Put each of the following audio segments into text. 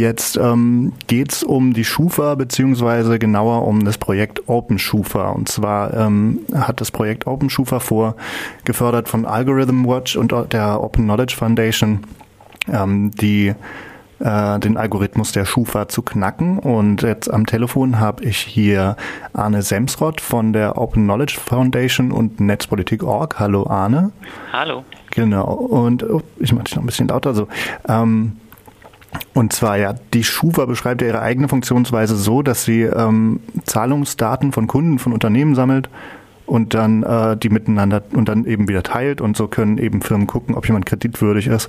Jetzt ähm, geht es um die Schufa, beziehungsweise genauer um das Projekt Open Schufa. Und zwar ähm, hat das Projekt Open Schufa vor, gefördert von Algorithm Watch und der Open Knowledge Foundation, ähm, die äh, den Algorithmus der Schufa zu knacken. Und jetzt am Telefon habe ich hier Arne Semsrott von der Open Knowledge Foundation und Netzpolitik.org. Hallo Arne. Hallo. Genau. Und oh, ich mache dich noch ein bisschen lauter so. Ähm, und zwar ja, die Schufa beschreibt ja ihre eigene Funktionsweise so, dass sie ähm, Zahlungsdaten von Kunden, von Unternehmen sammelt und dann äh, die miteinander und dann eben wieder teilt und so können eben Firmen gucken, ob jemand kreditwürdig ist.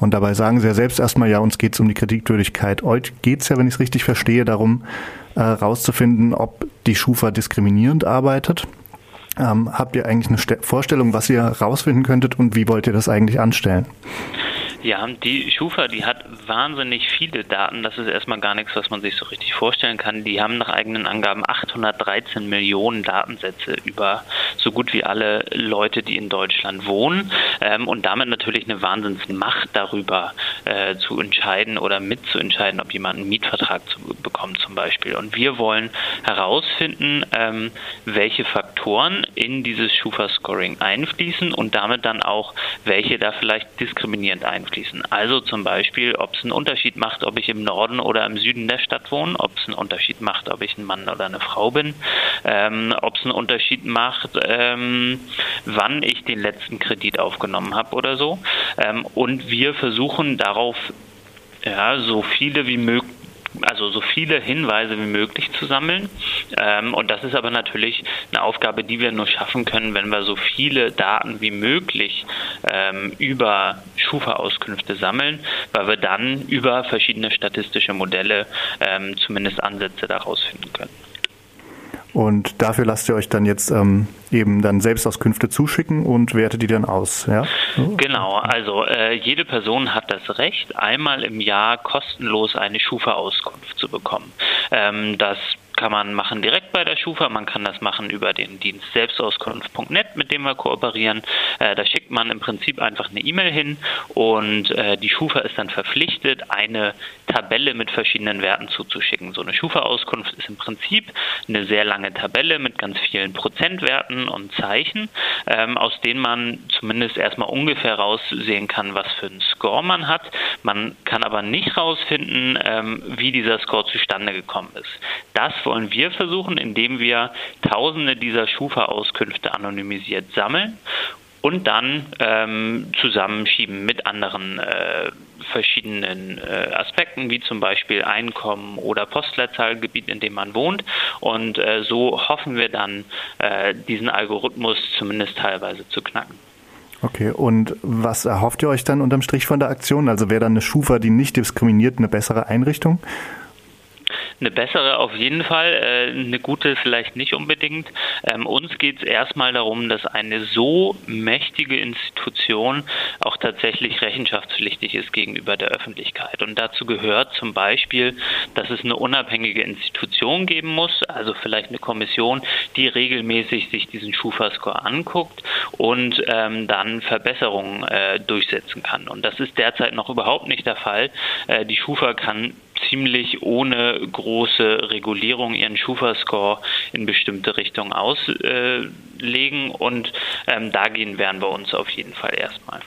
Und dabei sagen sie ja selbst erstmal, ja, uns geht es um die Kreditwürdigkeit. Euch geht es ja, wenn ich es richtig verstehe, darum äh, rauszufinden, ob die Schufa diskriminierend arbeitet. Ähm, habt ihr eigentlich eine Ste Vorstellung, was ihr rausfinden könntet und wie wollt ihr das eigentlich anstellen? Ja, die Schufa, die hat wahnsinnig viele Daten. Das ist erstmal gar nichts, was man sich so richtig vorstellen kann. Die haben nach eigenen Angaben 813 Millionen Datensätze über so gut wie alle Leute, die in Deutschland wohnen ähm, und damit natürlich eine Wahnsinnsmacht darüber äh, zu entscheiden oder mitzuentscheiden, ob jemand einen Mietvertrag zu, bekommt zum Beispiel. Und wir wollen herausfinden, ähm, welche Faktoren in dieses Schufa-Scoring einfließen und damit dann auch, welche da vielleicht diskriminierend einfließen. Also zum Beispiel, ob es einen Unterschied macht, ob ich im Norden oder im Süden der Stadt wohne, ob es einen Unterschied macht, ob ich ein Mann oder eine Frau bin, ähm, ob es einen Unterschied macht, ähm, wann ich den letzten Kredit aufgenommen habe oder so. Ähm, und wir versuchen darauf ja, so viele wie möglich also so viele Hinweise wie möglich zu sammeln. Ähm, und das ist aber natürlich eine Aufgabe, die wir nur schaffen können, wenn wir so viele Daten wie möglich ähm, über Schufa-Auskünfte sammeln, weil wir dann über verschiedene statistische Modelle ähm, zumindest Ansätze daraus finden können. Und dafür lasst ihr euch dann jetzt ähm, eben dann Selbstauskünfte zuschicken und wertet die dann aus, ja? Genau, also äh, jede Person hat das Recht, einmal im Jahr kostenlos eine Schufa-Auskunft zu bekommen. Ähm, das kann man machen direkt bei der Schufa, man kann das machen über den Dienst selbstauskunft.net, mit dem wir kooperieren. Äh, da schickt man im Prinzip einfach eine E-Mail hin und äh, die Schufa ist dann verpflichtet, eine Tabelle mit verschiedenen Werten zuzuschicken. So eine Schufa-Auskunft ist im Prinzip eine sehr lange Tabelle mit ganz vielen Prozentwerten und Zeichen, ähm, aus denen man zumindest erstmal ungefähr raussehen kann, was für einen Score man hat. Man kann aber nicht rausfinden, ähm, wie dieser Score zustande gekommen ist. Das wollen wir versuchen, indem wir Tausende dieser Schufa-Auskünfte anonymisiert sammeln und dann ähm, zusammenschieben mit anderen äh, verschiedenen äh, Aspekten, wie zum Beispiel Einkommen oder Postleitzahlgebiet, in dem man wohnt. Und äh, so hoffen wir dann, äh, diesen Algorithmus zumindest teilweise zu knacken. Okay, und was erhofft ihr euch dann unterm Strich von der Aktion? Also wäre dann eine Schufa, die nicht diskriminiert, eine bessere Einrichtung? Eine bessere auf jeden Fall, äh, eine gute vielleicht nicht unbedingt. Ähm, uns geht es erstmal darum, dass eine so mächtige Institution auch tatsächlich rechenschaftspflichtig ist gegenüber der Öffentlichkeit. Und dazu gehört zum Beispiel, dass es eine unabhängige Institution geben muss, also vielleicht eine Kommission, die regelmäßig sich diesen Schufa-Score anguckt und ähm, dann Verbesserungen äh, durchsetzen kann. Und das ist derzeit noch überhaupt nicht der Fall. Äh, die Schufa kann ziemlich ohne große Regulierung ihren Schufa-Score in bestimmte Richtungen auslegen und ähm, dagegen werden wir uns auf jeden Fall erstmal.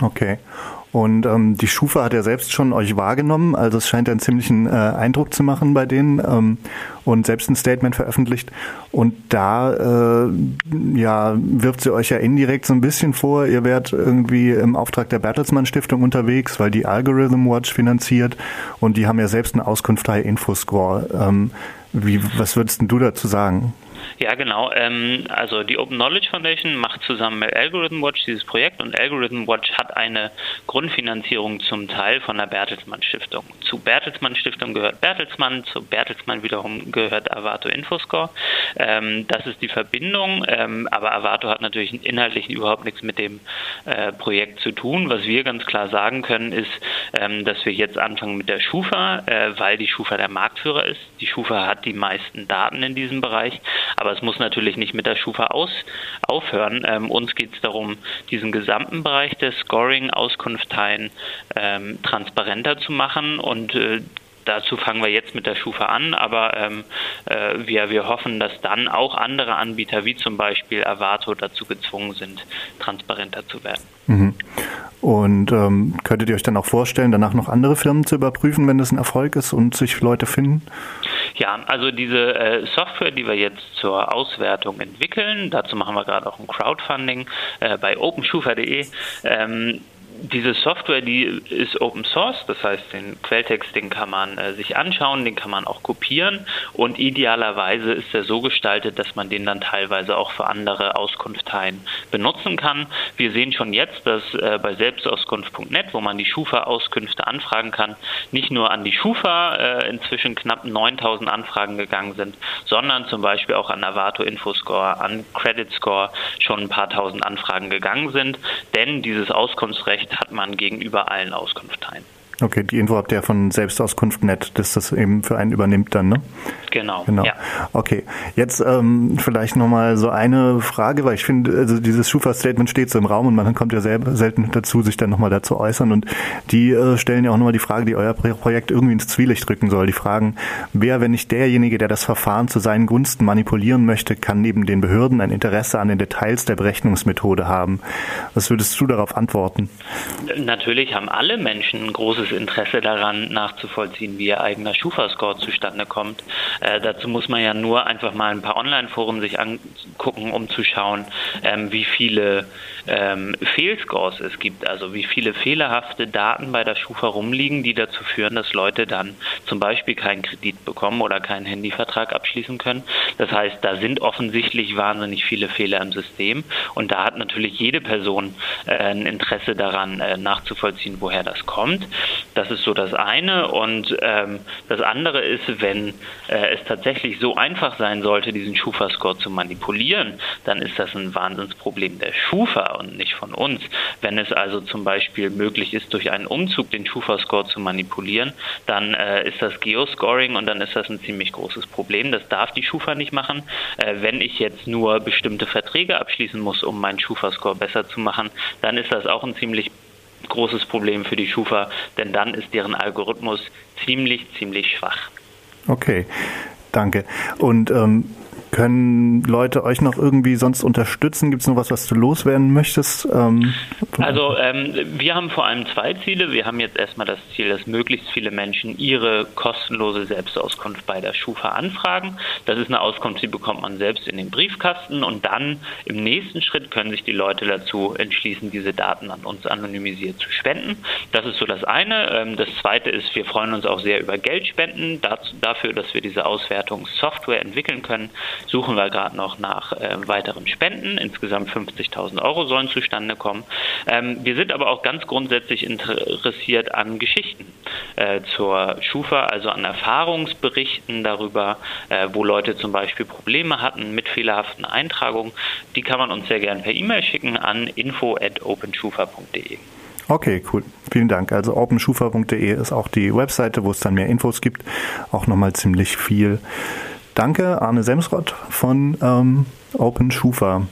Okay. Und ähm, die Schufa hat ja selbst schon euch wahrgenommen, also es scheint einen ziemlichen äh, Eindruck zu machen bei denen ähm, und selbst ein Statement veröffentlicht. Und da äh, ja, wirft sie euch ja indirekt so ein bisschen vor, ihr wärt irgendwie im Auftrag der Bertelsmann Stiftung unterwegs, weil die Algorithm Watch finanziert und die haben ja selbst eine Auskunft Infoscore. Ähm, wie, was würdest du dazu sagen? Ja, genau. Ähm, also die Open Knowledge Foundation macht zusammen mit Algorithm Watch dieses Projekt und Algorithm Watch hat eine Grundfinanzierung zum Teil von der Bertelsmann Stiftung. Zu Bertelsmann Stiftung gehört Bertelsmann, zu Bertelsmann wiederum gehört Avato Infoscore. Ähm, das ist die Verbindung, ähm, aber Avato hat natürlich inhaltlich überhaupt nichts mit dem äh, Projekt zu tun. Was wir ganz klar sagen können, ist, ähm, dass wir jetzt anfangen mit der Schufa, äh, weil die Schufa der Marktführer ist. Die Schufa hat die meisten Daten in diesem Bereich Aber es muss natürlich nicht mit der Schufa aus, aufhören. Ähm, uns geht es darum, diesen gesamten Bereich des Scoring, Auskunftteilen ähm, transparenter zu machen und äh, dazu fangen wir jetzt mit der Schufa an, aber ähm, äh, wir, wir hoffen, dass dann auch andere Anbieter wie zum Beispiel Avato dazu gezwungen sind, transparenter zu werden. Mhm. Und ähm, könntet ihr euch dann auch vorstellen, danach noch andere Firmen zu überprüfen, wenn das ein Erfolg ist und sich Leute finden? Ja, also diese äh, Software, die wir jetzt zur Auswertung entwickeln, dazu machen wir gerade auch ein Crowdfunding äh, bei openschufa.de. Ähm, diese Software, die ist Open Source, das heißt, den Quelltext, den kann man äh, sich anschauen, den kann man auch kopieren und idealerweise ist er so gestaltet, dass man den dann teilweise auch für andere Auskunftteilen benutzen kann. Wir sehen schon jetzt, dass äh, bei selbstauskunft.net, wo man die Schufa-Auskünfte anfragen kann, nicht nur an die Schufa äh, inzwischen knapp 9000 Anfragen gegangen sind, sondern zum Beispiel auch an Avato Infoscore, an Credit Score schon ein paar tausend Anfragen gegangen sind, denn dieses Auskunftsrecht Recht hat man gegenüber allen Auskunftsteilen. Okay, die Info habt ihr von Selbstauskunft.net, dass das eben für einen übernimmt dann, ne? Genau. Genau. Ja. Okay. Jetzt ähm, vielleicht nochmal so eine Frage, weil ich finde, also dieses Schufa-Statement steht so im Raum und man kommt ja selber selten dazu, sich dann nochmal dazu äußern. Und die äh, stellen ja auch nochmal die Frage, die euer Projekt irgendwie ins Zwielicht drücken soll. Die fragen, wer, wenn nicht derjenige, der das Verfahren zu seinen Gunsten manipulieren möchte, kann neben den Behörden ein Interesse an den Details der Berechnungsmethode haben. Was würdest du darauf antworten? Natürlich haben alle Menschen ein großes Interesse daran, nachzuvollziehen, wie ihr eigener Schufa-Score zustande kommt. Äh, dazu muss man ja nur einfach mal ein paar Online-Foren sich angucken, um zu schauen, ähm, wie viele ähm, Fehlscores es gibt, also wie viele fehlerhafte Daten bei der Schufa rumliegen, die dazu führen, dass Leute dann zum Beispiel keinen Kredit bekommen oder keinen Handyvertrag abschließen können. Das heißt, da sind offensichtlich wahnsinnig viele Fehler im System und da hat natürlich jede Person äh, ein Interesse daran, äh, nachzuvollziehen, woher das kommt. Das ist so das eine und ähm, das andere ist, wenn äh, es tatsächlich so einfach sein sollte, diesen Schufa-Score zu manipulieren, dann ist das ein Wahnsinnsproblem der Schufa und nicht von uns. Wenn es also zum Beispiel möglich ist, durch einen Umzug den Schufa-Score zu manipulieren, dann äh, ist das Geoscoring und dann ist das ein ziemlich großes Problem. Das darf die Schufa nicht machen. Äh, wenn ich jetzt nur bestimmte Verträge abschließen muss, um meinen Schufa-Score besser zu machen, dann ist das auch ein ziemlich großes Problem für die Schufa, denn dann ist deren Algorithmus ziemlich, ziemlich schwach. Okay, danke. Und ähm, können Leute euch noch irgendwie sonst unterstützen? Gibt es noch was, was du loswerden möchtest? Ähm, also ähm, wir haben vor allem zwei Ziele. Wir haben jetzt erstmal das Ziel, dass möglichst viele Menschen ihre kostenlose Selbstauskunft bei der Schufa anfragen. Das ist eine Auskunft, die bekommt man selbst in den Briefkasten und dann im nächsten Schritt können sich die Leute dazu entschließen, diese Daten an uns anonymisiert zu spenden. Das ist so das eine. Ähm, das zweite ist, wir freuen uns auch sehr über Geldspenden dazu, dafür, dass wir diese Auswertungssoftware entwickeln können suchen wir gerade noch nach äh, weiteren Spenden. Insgesamt 50.000 Euro sollen zustande kommen. Ähm, wir sind aber auch ganz grundsätzlich interessiert an Geschichten äh, zur Schufa, also an Erfahrungsberichten darüber, äh, wo Leute zum Beispiel Probleme hatten mit fehlerhaften Eintragungen. Die kann man uns sehr gerne per E-Mail schicken an info@openschufa.de. Okay, cool. Vielen Dank. Also openschufa.de ist auch die Webseite, wo es dann mehr Infos gibt. Auch nochmal ziemlich viel Danke, Arne Semsrott von ähm, Open Schufa.